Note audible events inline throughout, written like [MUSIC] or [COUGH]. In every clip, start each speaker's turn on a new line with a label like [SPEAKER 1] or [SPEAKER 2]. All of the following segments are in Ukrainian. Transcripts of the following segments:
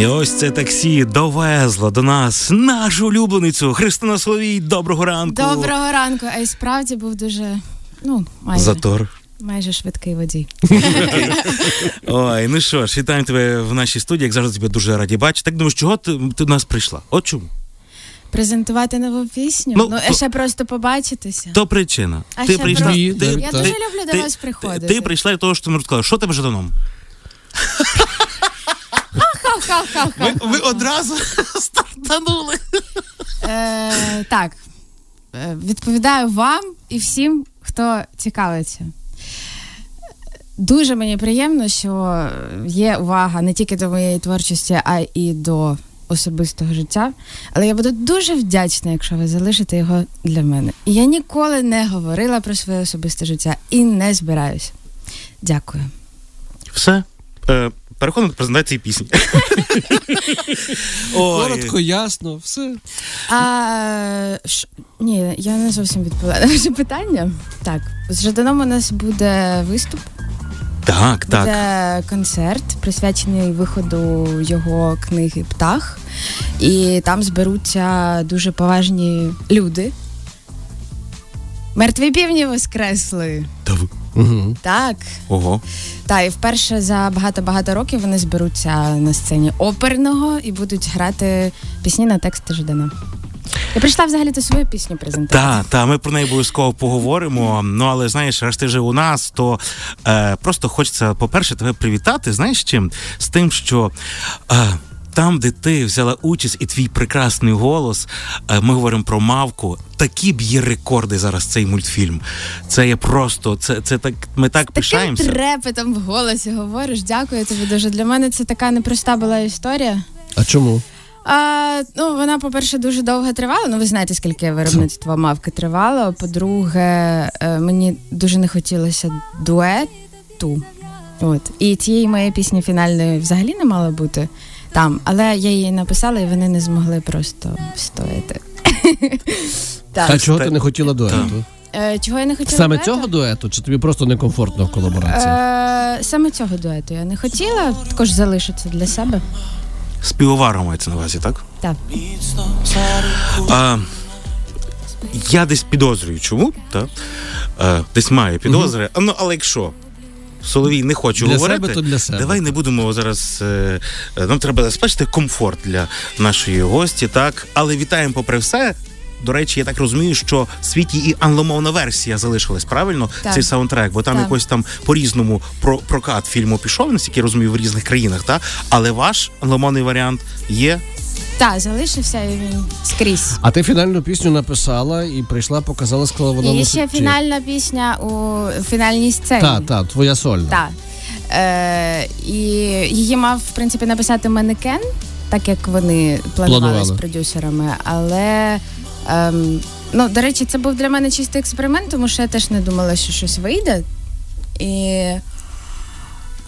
[SPEAKER 1] І ось це таксі довезло до нас нашу улюбленицю Христина Соловій. Доброго ранку.
[SPEAKER 2] Доброго ранку. А й справді був дуже ну майже
[SPEAKER 1] Затор.
[SPEAKER 2] майже швидкий водій.
[SPEAKER 1] Ой, ну що ж, вітаємо тебе в нашій студії. Як завжди тебе дуже раді бачити. Так думаю, чого ти, ти до нас прийшла? От чому?
[SPEAKER 2] Презентувати нову пісню.
[SPEAKER 1] Ну,
[SPEAKER 2] Ну,
[SPEAKER 1] то-
[SPEAKER 2] ще просто побачитися.
[SPEAKER 1] То причина.
[SPEAKER 2] А
[SPEAKER 1] ти
[SPEAKER 2] ще
[SPEAKER 1] прийшла.
[SPEAKER 2] про-
[SPEAKER 1] Ти,
[SPEAKER 2] Я
[SPEAKER 1] ти-
[SPEAKER 2] дуже люблю до вас приходити.
[SPEAKER 1] Ти прийшла для того, що ти мені розказала. Що тебе жданом?
[SPEAKER 2] Ха-ха-ха.
[SPEAKER 1] ви одразу [LAUGHS] стартанули.
[SPEAKER 2] Е, так, Е, відповідаю вам і всім, хто цікавиться. Дуже мені приємно, що є увага не тільки до моєї творчості, а й до особистого життя. Але я буду дуже вдячна, якщо ви залишите його для мене. І я ніколи не говорила про своє особисте життя і не збираюся. Дякую.
[SPEAKER 1] Все. Е, Переходимо до презентації пісні. [LAUGHS]
[SPEAKER 3] Коротко, ясно, все.
[SPEAKER 2] А, ш... Ні, я не зовсім відповіла на ваше питання. Так, з Жаданом у нас буде виступ,
[SPEAKER 1] Так, так.
[SPEAKER 2] буде концерт, присвячений виходу його книги Птах. І там зберуться дуже поважні люди. Мертві півні воскресли.
[SPEAKER 1] Та ви-
[SPEAKER 3] Угу.
[SPEAKER 2] Так.
[SPEAKER 1] Ого.
[SPEAKER 2] Та і вперше за багато-багато років вони зберуться на сцені оперного і будуть грати пісні на тексти Жадана. Я прийшла взагалі то свою пісню презентувати.
[SPEAKER 1] Так, та, ми про неї обов'язково поговоримо. Ну але знаєш, раз ти вже у нас, то е, просто хочеться, по-перше, тебе привітати. Знаєш чим? З тим, що. Е, там, де ти взяла участь, і твій прекрасний голос, е, ми говоримо про мавку. Такі б'є рекорди зараз цей мультфільм. Це є просто, це, це так. Ми так
[SPEAKER 2] Таким
[SPEAKER 1] пишаємося.
[SPEAKER 2] трепетом в голосі говориш. Дякую тобі дуже. Для мене це така непроста була історія.
[SPEAKER 3] А чому?
[SPEAKER 2] А, ну, вона, по-перше, дуже довго тривала. Ну, ви знаєте, скільки виробництво мавки тривало. По-друге, е, мені дуже не хотілося дуету. От. І цієї моєї пісні фінальної взагалі не мало бути там. Але я її написала, і вони не змогли просто встояти. [LAUGHS]
[SPEAKER 3] А чого ти не хотіла дуету?
[SPEAKER 2] Е, Чого я не хотіла?
[SPEAKER 3] Саме
[SPEAKER 2] дуету?
[SPEAKER 3] цього дуету, чи тобі просто некомфортно в колаборації?
[SPEAKER 2] Е, Саме цього дуету я не хотіла, також залишиться для себе.
[SPEAKER 1] З мається на увазі, так?
[SPEAKER 2] Так.
[SPEAKER 1] А, я десь підозрюю, чому? Так? А, десь маю підозри. А, Ну, але якщо Соловій не хочу
[SPEAKER 3] Для
[SPEAKER 1] говорити,
[SPEAKER 3] себе, то для себе.
[SPEAKER 1] давай не будемо зараз. е, Нам треба забезпечити комфорт для нашої гості, так? Але вітаємо попри все. До речі, я так розумію, що в світі і англомовна версія залишилась правильно
[SPEAKER 2] Так.
[SPEAKER 1] цей саундтрек, бо там
[SPEAKER 2] Так.
[SPEAKER 1] якось там по-різному про прокат фільму пішов, наскільки я розумію, в різних країнах, так? Але ваш англомовний варіант є
[SPEAKER 2] Так, залишився і він скрізь.
[SPEAKER 3] А ти фінальну пісню написала і прийшла, показала, сказала вона
[SPEAKER 2] І ще фінальна пісня у фінальній сцені.
[SPEAKER 3] Так, так, твоя сольна.
[SPEAKER 2] Так. Е, і її мав, в принципі, написати манекен, так як вони планували,
[SPEAKER 3] Планували.
[SPEAKER 2] з продюсерами. Але, ем, ну, до речі, це був для мене чистий експеримент, тому що я теж не думала, що щось вийде. І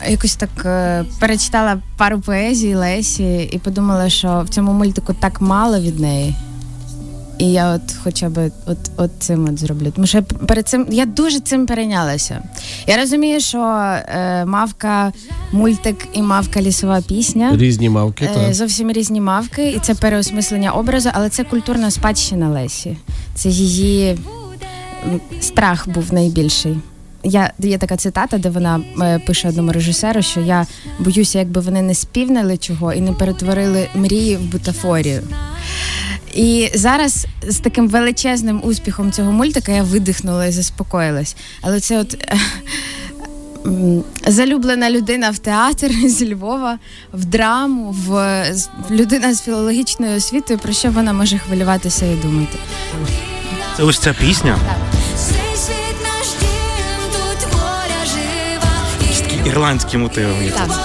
[SPEAKER 2] якось так е, перечитала пару поезій Лесі і подумала, що в цьому мультику так мало від неї. І я от хоча б от, от цим от зроблю. Тому що перед цим я дуже цим перейнялася. Я розумію, що е, мавка мультик і мавка лісова пісня.
[SPEAKER 3] Різні мавки,
[SPEAKER 2] Е,
[SPEAKER 3] так.
[SPEAKER 2] зовсім різні мавки, і це переосмислення образу, але це культурна спадщина Лесі. Це її страх був найбільший. Я є така цитата, де вона е, пише одному режисеру, що я боюся, якби вони не співнили чого і не перетворили мрії в бутафорію. І зараз з таким величезним успіхом цього мультика я видихнула і заспокоїлась. Але це от е, залюблена людина в театр [LAUGHS] з Львова, в драму, в людина з філологічною освітою, про що вона може хвилюватися і думати.
[SPEAKER 1] Це ось ця пісня.
[SPEAKER 4] Цей
[SPEAKER 1] ірландські мотиви. тут.
[SPEAKER 2] Так.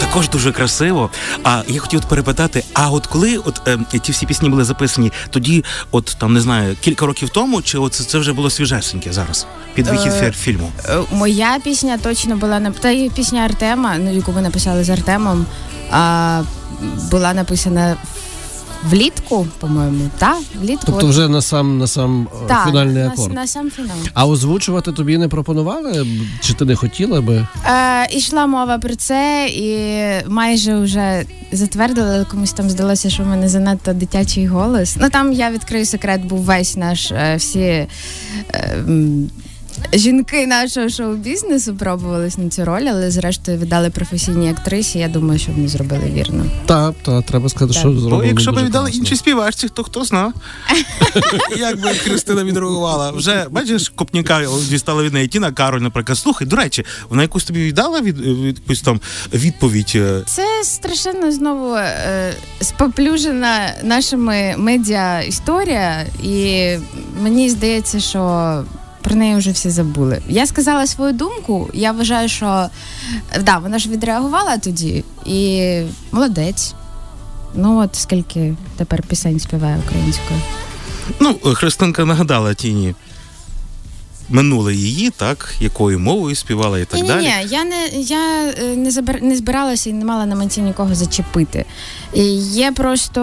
[SPEAKER 1] Також дуже красиво. А я хотів от перепитати: а от коли от е, ті всі пісні були записані, тоді, от там не знаю, кілька років тому, чи от це, це вже було свіжесеньке зараз під вихід
[SPEAKER 2] Е,
[SPEAKER 1] фільму?
[SPEAKER 2] Е, Моя пісня точно була на та пісня Артема, ну яку ми написали з Артемом, а, була написана влітку, по-моєму, так, влітку.
[SPEAKER 3] Тобто вже на сам на сам е,
[SPEAKER 2] та,
[SPEAKER 3] фінальний
[SPEAKER 2] на,
[SPEAKER 3] акорд.
[SPEAKER 2] на сам фінал.
[SPEAKER 3] А озвучувати тобі не пропонували? Чи ти не хотіла би?
[SPEAKER 2] Е, ішла мова про це, і майже вже затвердили, але комусь там здалося, що в мене занадто дитячий голос. Ну там я відкрию секрет, був весь наш е, всі. Е, Жінки нашого шоу-бізнесу пробувались на цю роль, але зрештою віддали професійній актрисі. Я думаю, що вони зробили вірно.
[SPEAKER 3] Так, та треба сказати,
[SPEAKER 2] Так.
[SPEAKER 3] що зробили.
[SPEAKER 1] якщо б віддали іншій співачці, то хто зна. [LAUGHS] Як би Христина відреагувала? Вже бачиш, копніка дістала від неї Тіна Кароль, наприклад. Слухай, до речі, вона якусь тобі віддала від, від якусь там відповідь. е,
[SPEAKER 2] Це страшенно знову е, споплюжена нашими медіа історія, і мені здається, що. Про неї вже всі забули. Я сказала свою думку. Я вважаю, що да, вона ж відреагувала тоді, і молодець. Ну от скільки тепер пісень співає українською.
[SPEAKER 1] Ну, Христинка нагадала Тіні. Минуле її, так, якою мовою співала і так
[SPEAKER 2] ні,
[SPEAKER 1] далі.
[SPEAKER 2] ні, я не я е, не забир, не збиралася і не мала на меті нікого зачепити. Є просто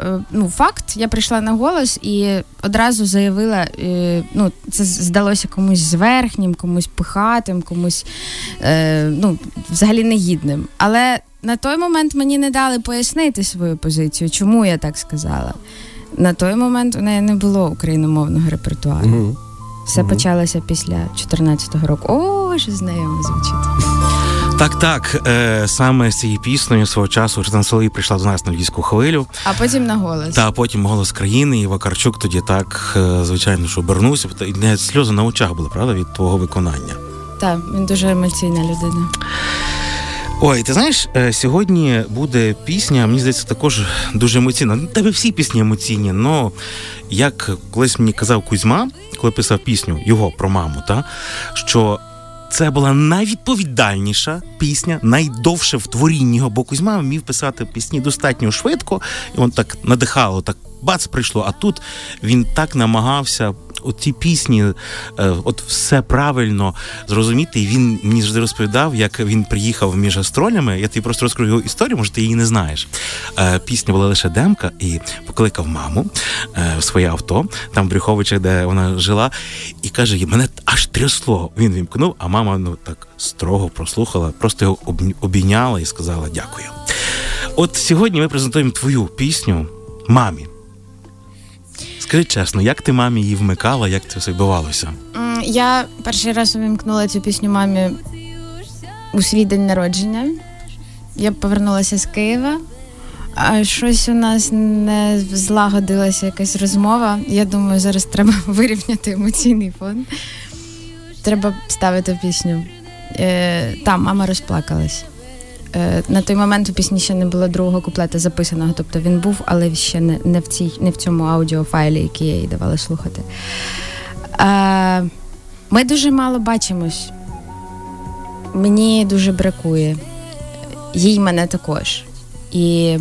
[SPEAKER 2] е, ну, факт. Я прийшла на голос і одразу заявила: е, ну, це здалося комусь зверхнім, комусь пихатим, комусь е, ну, взагалі негідним. Але на той момент мені не дали пояснити свою позицію, чому я так сказала. На той момент у неї не було україномовного репертуару.
[SPEAKER 3] Мгм.
[SPEAKER 2] Все
[SPEAKER 3] Мгм.
[SPEAKER 2] почалося після 14-го року. О, що знайомо звучить.
[SPEAKER 1] Так, так. Е, саме з цією піснею свого часу Христина Соловій прийшла до нас на львівську хвилю.
[SPEAKER 2] А потім на голос.
[SPEAKER 1] Та потім голос країни, і Вакарчук тоді так, е, звичайно, що обернувся. І навіть сльози на очах були, правда, від твого виконання.
[SPEAKER 2] Так, він дуже емоційна людина.
[SPEAKER 1] Ой, ти знаєш, е, сьогодні буде пісня, мені здається, також дуже емоційна. Ну, Тебе всі пісні емоційні, але як колись мені казав Кузьма, коли писав пісню його про маму, та, що це була найвідповідальніша пісня, найдовше в творінні його, бо Кузьма вмів писати пісні достатньо швидко, і він так надихало, так бац прийшло. А тут він так намагався. От ці пісні, е, от все правильно зрозуміти. І він мені завжди розповідав, як він приїхав між гастролями. Я тобі просто розкажу його історію, може ти її не знаєш. Е, Пісня була лише демка, і покликав маму е, в своє авто, там в Брюховичах, де вона жила, і каже: мене аж трясло. Він вімкнув, а мама ну так строго прослухала, просто його обійняла і сказала дякую. От сьогодні ми презентуємо твою пісню мамі. Скажи чесно, як ти мамі її вмикала, як це все відбувалося?
[SPEAKER 2] Я перший раз увімкнула цю пісню мамі у свій день народження. Я повернулася з Києва. А щось у нас не злагодилася якась розмова. Я думаю, зараз треба [LAUGHS] вирівняти емоційний фон. Треба ставити пісню. Е, там мама розплакалась. Е, на той момент у пісні ще не було другого куплета записаного, тобто він був, але ще не, не, в, цій, не в цьому аудіофайлі, який я їй давала слухати. Е, ми дуже мало бачимось. Мені дуже бракує. Їй мене також. І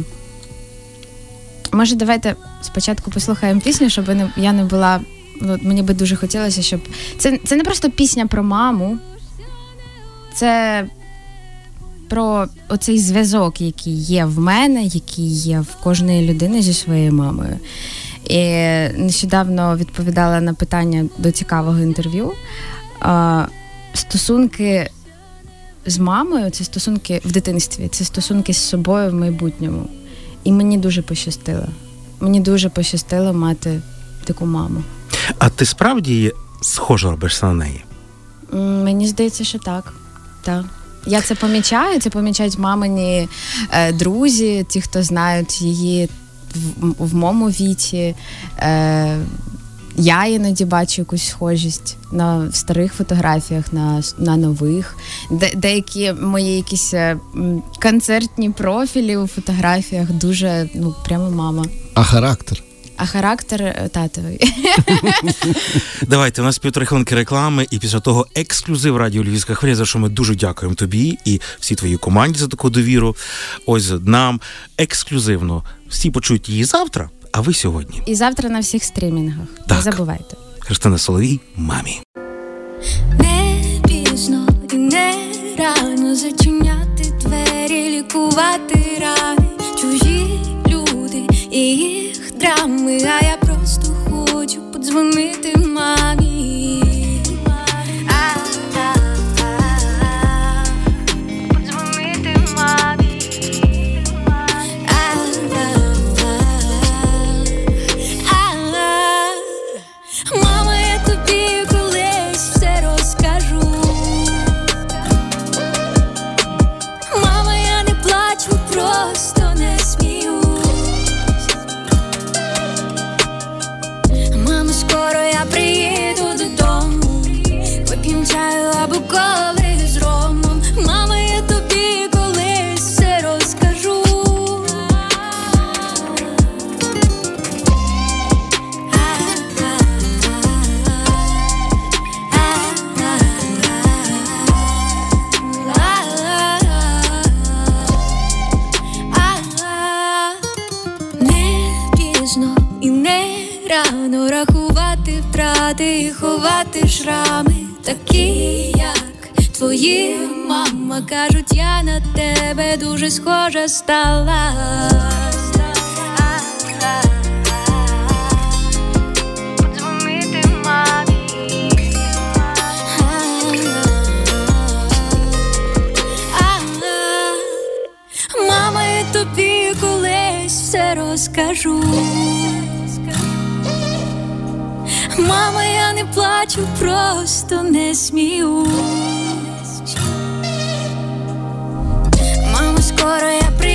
[SPEAKER 2] може, давайте спочатку послухаємо пісню, щоб я не була. Ну, от мені би дуже хотілося, щоб. Це, це не просто пісня про маму, це про оцей зв'язок, який є в мене, який є в кожної людини зі своєю мамою. І нещодавно відповідала на питання до цікавого інтерв'ю. Стосунки з мамою це стосунки в дитинстві, це стосунки з собою в майбутньому. І мені дуже пощастило. Мені дуже пощастило мати таку маму.
[SPEAKER 1] А ти справді схоже робишся на неї?
[SPEAKER 2] Мені здається, що так. так. Я це помічаю, це помічають мамині е, друзі, ті, хто знають її в, в моєму віці. Е, я іноді бачу якусь схожість на старих фотографіях, на, на нових. Де, деякі мої якісь е, концертні профілі у фотографіях дуже, ну, прямо мама.
[SPEAKER 3] А характер?
[SPEAKER 2] А характер е, татовий. [LAUGHS]
[SPEAKER 1] Давайте у нас півтори хвилинки реклами, і після того ексклюзив радіо Львівська хвиля, за що ми дуже дякуємо тобі і всій твоїй команді за таку довіру. Ось нам ексклюзивно. Всі почують її завтра, а ви сьогодні.
[SPEAKER 2] І завтра на всіх стрімінгах. Не забувайте.
[SPEAKER 1] Христина Соловій, мамі.
[SPEAKER 4] Не пізно і не рано зачиняти двері, лікувати
[SPEAKER 2] ночами, а я просто хочу подзвонити мамі. Втрати і ховати шрами, такі як твої мама кажуть, я на тебе дуже схожа стала. Тобі колись все розкажу. Мама, я не плачу, просто не сміюсь. Мамо, скоро я приїду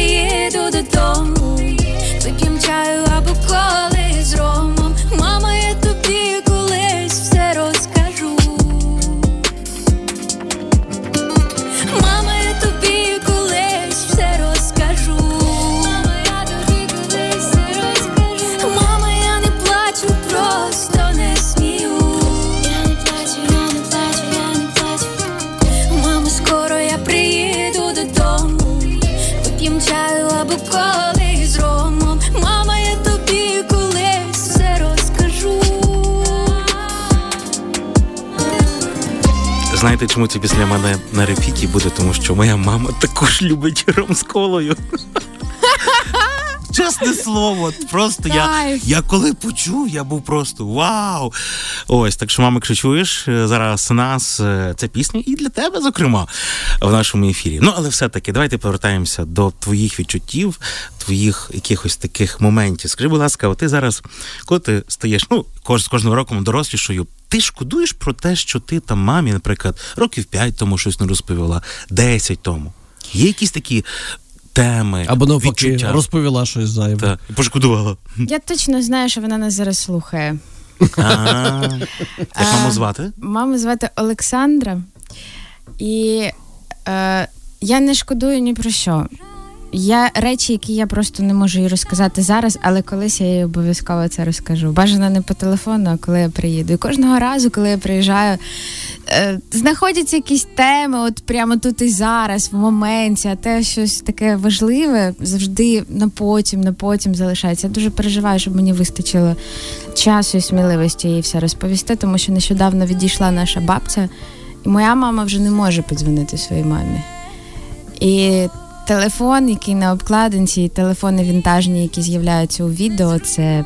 [SPEAKER 1] Це після мене на репіті буде? Тому що моя мама також любить ром з колою. Чесне слово, просто я, я коли почув, я був просто вау! Ось так що, мама, якщо чуєш е, зараз нас е, ця пісня і для тебе, зокрема, в нашому ефірі. Ну, але все-таки давайте повертаємося до твоїх відчуттів, твоїх якихось таких моментів. Скажи, будь ласка, от ти зараз, коли ти стаєш, ну, кож, з кожним роком дорослішою, ти шкодуєш про те, що ти там мамі, наприклад, років 5 тому щось не розповіла, 10 тому. Є якісь такі теми,
[SPEAKER 3] Або навпаки,
[SPEAKER 1] відчуття?
[SPEAKER 3] розповіла щось зайве.
[SPEAKER 1] Та, і пошкодувала.
[SPEAKER 5] Я точно знаю, що вона нас зараз слухає.
[SPEAKER 1] Як маму звати?
[SPEAKER 5] Маму звати Олександра, і е, я не шкодую ні про що. Є речі, які я просто не можу їй розказати зараз, але колись я їй обов'язково це розкажу. Бажано не по телефону, а коли я приїду. І кожного разу, коли я приїжджаю, е, знаходяться якісь теми, от прямо тут і зараз, в моменті, а те щось таке важливе завжди на потім, на потім залишається. Я дуже переживаю, щоб мені вистачило часу і сміливості їй все розповісти, тому що нещодавно відійшла наша бабця, і моя мама вже не може подзвонити своїй мамі. І телефон, який на обкладинці, і телефони вінтажні, які з'являються у відео, це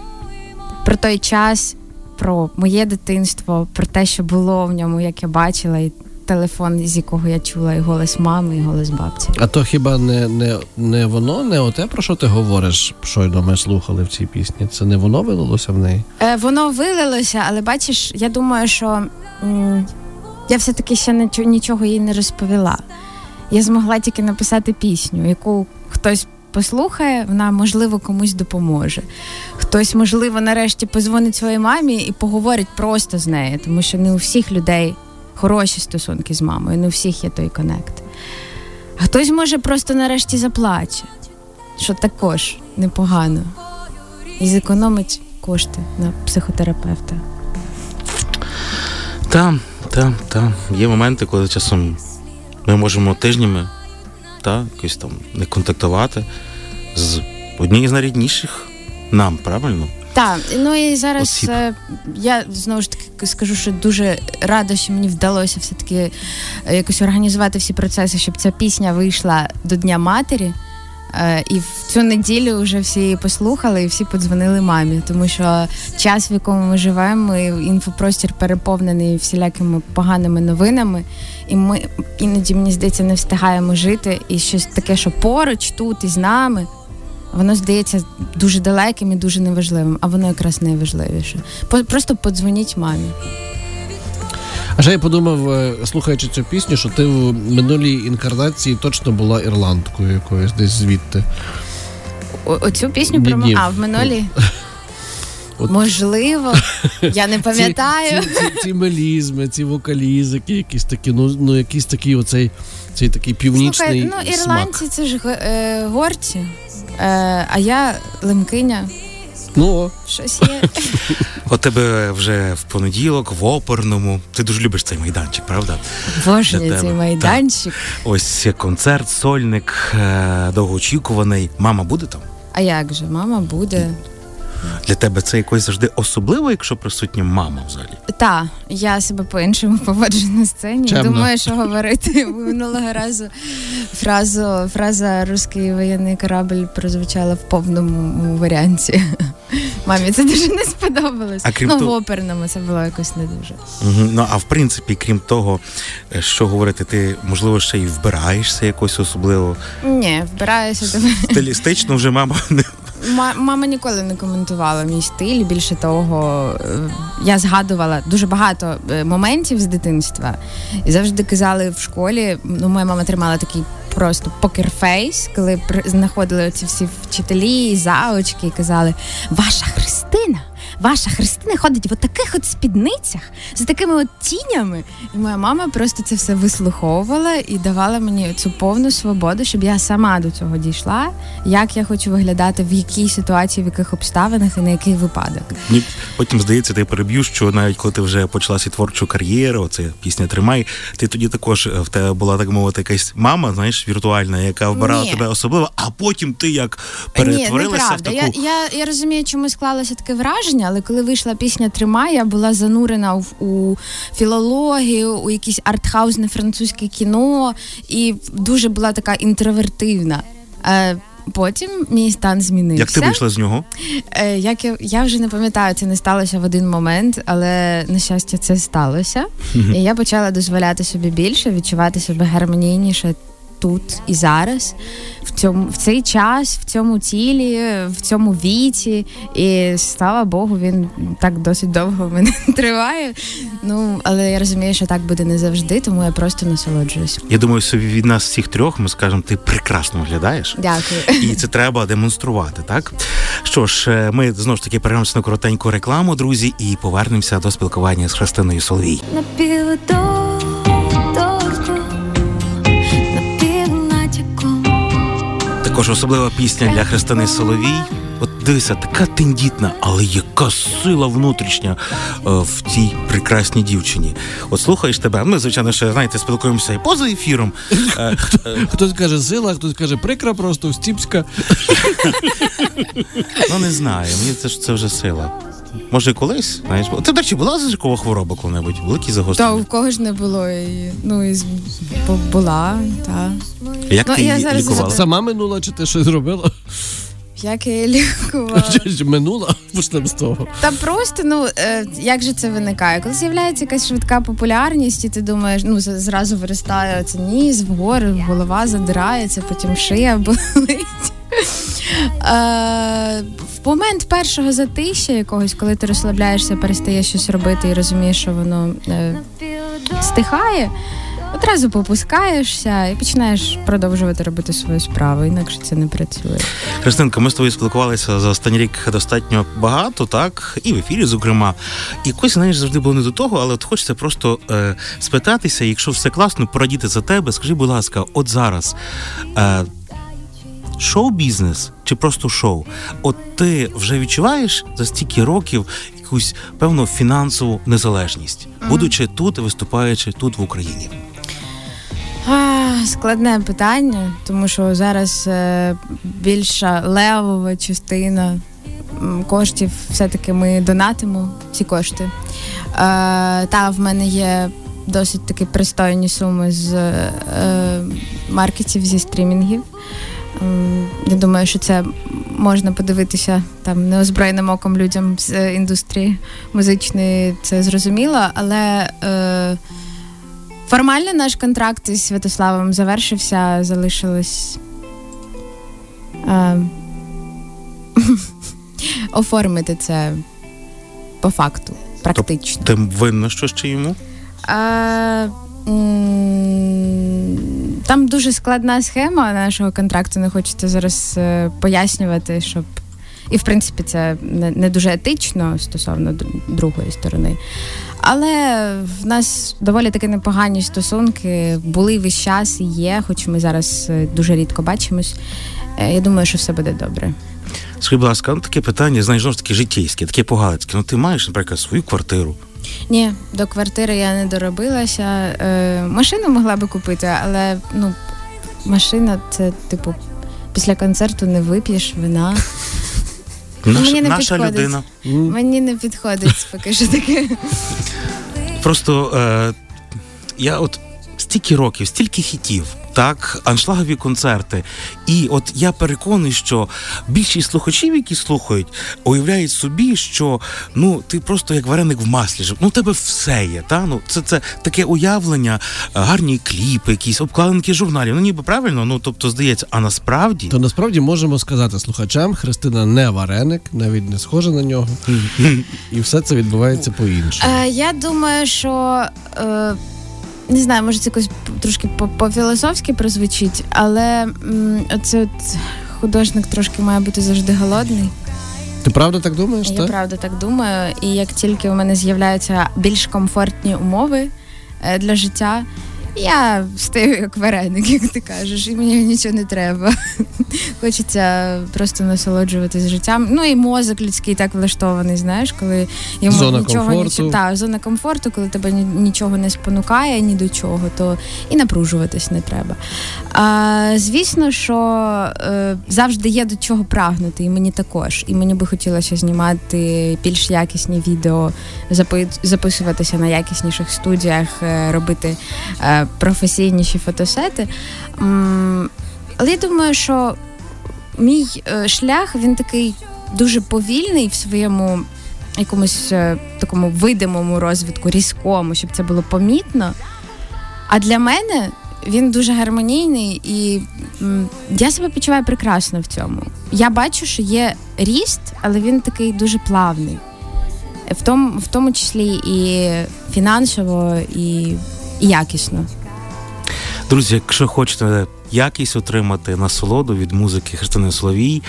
[SPEAKER 5] про той час, про моє дитинство, про те, що було в ньому, як я бачила, і телефон, з якого я чула і голос мами, і голос бабці.
[SPEAKER 3] А то хіба не, не, не воно, не оте, про що ти говориш, щойно ми слухали в цій пісні? Це не воно вилилося в неї?
[SPEAKER 5] Е, воно вилилося, але бачиш, я думаю, що м, я все-таки ще нічо- нічого їй не розповіла. Я змогла тільки написати пісню, яку хтось послухає, вона можливо комусь допоможе. Хтось, можливо, нарешті позвонить своїй мамі і поговорить просто з нею, тому що не у всіх людей хороші стосунки з мамою, не у всіх є той конект. А хтось може просто нарешті заплаче, що також непогано. І зекономить кошти на психотерапевта.
[SPEAKER 1] Та, та, та. Є моменти, коли часом ми можемо тижнями та, якось там не контактувати з однією з найрідніших нам, правильно?
[SPEAKER 5] Так, ну і зараз
[SPEAKER 1] Осіб.
[SPEAKER 5] е, я знову ж таки скажу, що дуже рада, що мені вдалося все-таки е, якось організувати всі процеси, щоб ця пісня вийшла до Дня матері.
[SPEAKER 2] Е, і в цю неділю вже всі послухали і всі подзвонили мамі, тому що час, в якому ми живемо, і інфопростір переповнений всілякими поганими новинами, і ми іноді мені здається не встигаємо жити. І щось таке, що поруч тут із нами. Воно здається дуже далеким і дуже неважливим, а воно якраз найважливіше. Просто подзвоніть мамі.
[SPEAKER 3] А ще я подумав, е, слухаючи цю пісню, що ти в минулій інкарнації точно була ірландкою якоюсь десь звідти.
[SPEAKER 2] О- Оцю пісню про
[SPEAKER 3] Ні-ні.
[SPEAKER 2] а в минулі. [LAUGHS]
[SPEAKER 3] От-
[SPEAKER 2] Можливо, я не [LAUGHS] пам'ятаю.
[SPEAKER 3] Ці, ці, ці, ці мелізми, ці вокалізики, якісь такі, ну, ну якийсь такий оцей цей такий північний
[SPEAKER 2] Слухай, ну
[SPEAKER 3] смак.
[SPEAKER 2] ірландці це ж е, горці, е, а я лемкиня.
[SPEAKER 3] Ну,
[SPEAKER 2] Щось є. [LAUGHS]
[SPEAKER 1] От тебе вже в понеділок, в оперному. Ти дуже любиш цей майданчик, правда?
[SPEAKER 2] Боже, цей
[SPEAKER 1] тебе.
[SPEAKER 2] майданчик.
[SPEAKER 1] Ось концерт, сольник, е, довгоочікуваний. Мама буде там?
[SPEAKER 2] А як же, мама буде?
[SPEAKER 1] Для тебе це якось завжди особливо, якщо присутня мама в залі.
[SPEAKER 2] Та, я себе по-іншому поводжу на сцені.
[SPEAKER 3] Чемно.
[SPEAKER 2] Думаю, що говорити [LAUGHS] минулого разу фразу, фраза Руський воєнний корабль прозвучала в повному варіанті. Мамі це дуже не сподобалось.
[SPEAKER 1] А крім
[SPEAKER 2] ну,
[SPEAKER 1] того-
[SPEAKER 2] в оперному це було якось не дуже.
[SPEAKER 1] Угу. Ну а в принципі, крім того, е, що говорити, ти можливо ще й вбираєшся якось особливо.
[SPEAKER 2] Ні, вбираюся.
[SPEAKER 1] Стилістично вже мама [LAUGHS] не
[SPEAKER 2] Ма- мама ніколи не коментувала мій стиль. Більше того, е, я згадувала дуже багато е, моментів з дитинства. І завжди казали в школі. Ну, моя мама тримала такий просто покерфейс, коли знаходили ці всі вчителі заочки і казали: Ваша Христина! Ваша Христина ходить в таких от спідницях з такими от тінями. І моя мама просто це все вислуховувала і давала мені цю повну свободу, щоб я сама до цього дійшла, як я хочу виглядати, в якій ситуації, в яких обставинах і на який випадок.
[SPEAKER 1] Ні, потім здається, ти переб'ю, що навіть коли ти вже почала свій творчу кар'єру, оце пісня Тримай, ти тоді також е, в тебе була так мовити якась мама, знаєш, віртуальна, яка вбирала
[SPEAKER 2] Ні.
[SPEAKER 1] тебе особливо, а потім ти як
[SPEAKER 2] Ні,
[SPEAKER 1] перетворилася в
[SPEAKER 2] неправда.
[SPEAKER 1] таку.
[SPEAKER 2] Я, я, я розумію, чому склалося таке враження, але коли вийшла пісня Тримай, я була занурена в, у філологію, у якесь артхаусне французьке кіно, і дуже була така інтровертивна. Е, Потім мій стан змінився.
[SPEAKER 1] Як ти вийшла з нього?
[SPEAKER 2] Е, як я, я вже не пам'ятаю, це не сталося в один момент, але на щастя, це сталося. І я почала дозволяти собі більше, відчувати себе гармонійніше тут і зараз, в цьому в цей час, в цьому тілі, в цьому віці. І слава Богу, він так досить довго в мене [LAUGHS] триває. Ну але я розумію, що так буде не завжди, тому я просто насолоджуюсь.
[SPEAKER 1] Я думаю, собі від нас всіх трьох ми скажемо, ти прекрасно виглядаєш.
[SPEAKER 2] Дякую.
[SPEAKER 1] І це треба демонструвати, так? Що ж, е, ми знову ж таки перейдемося на коротеньку рекламу, друзі, і повернемося до спілкування з Христиною Соловій.
[SPEAKER 4] Напівдорку,
[SPEAKER 1] Також особлива пісня для Христини Соловій. От дивися, така тендітна, але яка сила внутрішня е, в цій прекрасній дівчині. От слухаєш тебе. Ми, звичайно, ще знаєте, спілкуємося і поза ефіром. Е, е,
[SPEAKER 3] хтось каже сила, хтось каже прикра, просто стіпська.
[SPEAKER 1] ну не знаю, мені це ж це вже сила. Може, колись, знаєш, ти, до речі, була зажикова хвороба коли-небудь? Великі
[SPEAKER 2] Та
[SPEAKER 1] загострення?
[SPEAKER 2] у кого ж не було і ну і була, та.
[SPEAKER 1] Як
[SPEAKER 2] Ну,
[SPEAKER 1] ти
[SPEAKER 2] я
[SPEAKER 1] її
[SPEAKER 2] зараз
[SPEAKER 1] лікувала?
[SPEAKER 3] Сама минула, чи ти щось зробила?
[SPEAKER 2] Як я її лікувала?
[SPEAKER 3] Минула? Почнемо з того.
[SPEAKER 2] Та просто ну е, як же це виникає? Коли з'являється якась швидка популярність, і ти думаєш, ну зразу виростає оце ніс вгору, голова задирається, потім шия [LAUGHS] болить. Е, в момент першого затища якогось, коли ти розслабляєшся, перестаєш щось робити і розумієш, що воно е, стихає, одразу попускаєшся і починаєш продовжувати робити свою справу, інакше це не працює.
[SPEAKER 1] Христинка, ми з тобою спілкувалися за останній рік достатньо багато, так, і в ефірі, зокрема. І якось, знаєш, завжди було не до того, але от хочеться просто е, спитатися, якщо все класно, порадіти за тебе. Скажи, будь ласка, от зараз. Е, Шоу-бізнес чи просто шоу? От ти вже відчуваєш за стільки років якусь певну фінансову незалежність, будучи тут і виступаючи тут в Україні.
[SPEAKER 2] Складне питання, тому що зараз е, більша левова частина коштів все-таки ми донатимо ці кошти. Е, та в мене є досить таки пристойні суми з е, маркетів зі стрімінгів. Я думаю, що це можна подивитися там неозброєним оком людям з е, індустрії музичної, це зрозуміло, але е, формально наш контракт із Святославом завершився, залишилось е, [LAUGHS] оформити це по факту, практично.
[SPEAKER 1] Ти винна що ще йому?
[SPEAKER 2] А, м, там дуже складна схема нашого контракту. Не хочеться зараз е, пояснювати, щоб. І, в принципі, це не, не дуже етично стосовно другої сторони. Але в нас доволі таки непогані стосунки були весь час і є, хоч ми зараз е, дуже рідко бачимось. Е, Я думаю, що все буде добре.
[SPEAKER 1] Скажи, будь ласка, ну таке питання, знаєш, знову ж таки житейське, таке погалицьке. Ну ти маєш, наприклад, свою квартиру.
[SPEAKER 2] Ні, до квартири я не доробилася. Е, машину могла би купити, але ну, машина це, типу, після концерту не вип'єш вина.
[SPEAKER 1] Наша,
[SPEAKER 2] Мені не
[SPEAKER 1] наша
[SPEAKER 2] підходить.
[SPEAKER 1] людина.
[SPEAKER 2] Мені не підходить поки що таке.
[SPEAKER 1] Просто е, я от стільки років, стільки хітів, так, аншлагові концерти. І от я переконаний, що більшість слухачів, які слухають, уявляють собі, що ну ти просто як вареник в маслі. жив. Ну, у тебе все є. Та? Ну, це, це таке уявлення, е, гарні кліпи, якісь обкладинки журналів. Ну ніби правильно, ну тобто здається, а насправді.
[SPEAKER 3] То насправді можемо сказати слухачам, Христина не вареник, навіть не схожа на нього, і все це відбувається по-іншому.
[SPEAKER 2] Е, я думаю, що е, не знаю, може це якось трошки по- по-філософськи прозвучить, але оце от художник трошки має бути завжди голодний.
[SPEAKER 3] Ти правда так думаєш?
[SPEAKER 2] Я
[SPEAKER 3] так?
[SPEAKER 2] правда так думаю. І як тільки у мене з'являються більш комфортні умови е, для життя, я стаю як вареник, як ти кажеш, і мені нічого не треба. [LAUGHS] Хочеться просто насолоджуватись життям. Ну і мозок людський так влаштований, знаєш, коли йому
[SPEAKER 3] Зона
[SPEAKER 2] нічого
[SPEAKER 3] комфорту.
[SPEAKER 2] нічого. Та, зона комфорту, коли тебе нічого не спонукає ні до чого, то і напружуватись не треба. А, звісно, що е, завжди є до чого прагнути, і мені також. І мені би хотілося знімати більш якісні відео, запи- записуватися на якісніших студіях, е, робити е, професійніші фотосети. Але я думаю, що мій е, шлях він такий дуже повільний в своєму якомусь е, такому видимому розвитку, різкому, щоб це було помітно. А для мене він дуже гармонійний, і я себе почуваю прекрасно в цьому. Я бачу, що є ріст, але він такий дуже плавний. В тому, в тому числі і фінансово, і, і якісно.
[SPEAKER 1] Друзі, якщо хочете якість отримати насолоду від музики Христини Соловій,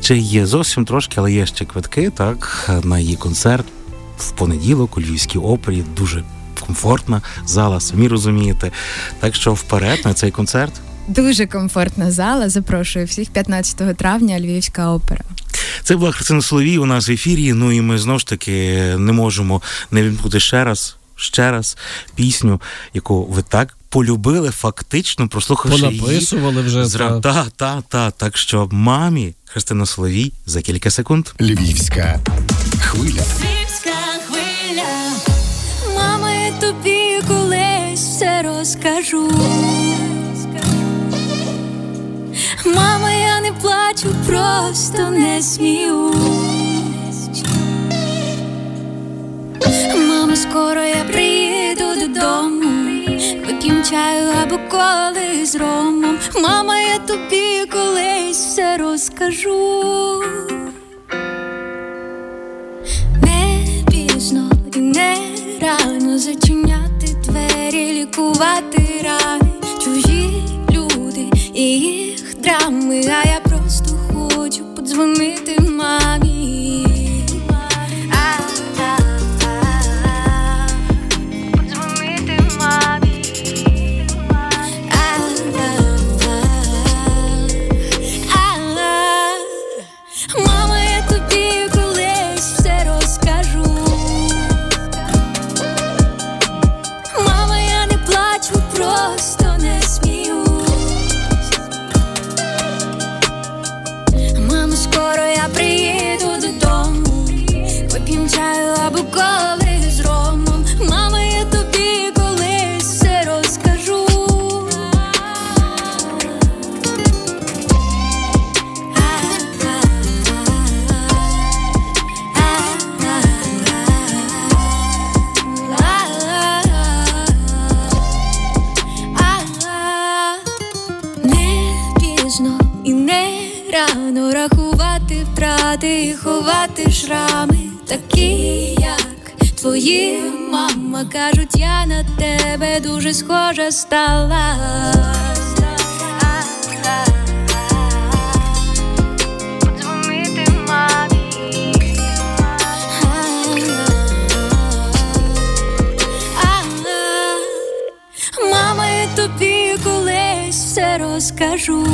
[SPEAKER 1] ще є зовсім трошки, але є ще квитки, так, на її концерт в понеділок у Львівській опері. Дуже комфортна зала, самі розумієте. Так що вперед на цей концерт.
[SPEAKER 2] Дуже комфортна зала. Запрошую всіх 15 травня Львівська опера.
[SPEAKER 1] Це була Христина Соловій у нас в ефірі. Ну і ми знову ж таки не можемо не вімкнути ще раз, ще раз пісню, яку ви так полюбили, фактично прослухавши її.
[SPEAKER 3] Вже.
[SPEAKER 1] Зра...
[SPEAKER 3] та.
[SPEAKER 1] Та, та, та. Так що мамі Христина Соловій за кілька секунд.
[SPEAKER 6] Львівська хвиля.
[SPEAKER 4] Львівська хвиля. Мама, я тобі колись все розкажу. Мама, я не плачу, просто не сміюсь. Мама, скоро я приїду додому. Вип'єм чаю або коли з ромом. Мама, я тобі колись все розкажу. Не пізно і не рано зачиняти двері, лікувати рани, чужі люди і їх драми, а я просто хочу подзвонити
[SPEAKER 2] Кажуть, я на тебе дуже схожа стала. Мама, я тобі колись все розкажу.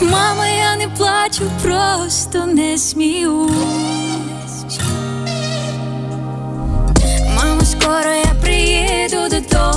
[SPEAKER 2] Мама, я не плачу, просто не смію. скоро я приеду до дома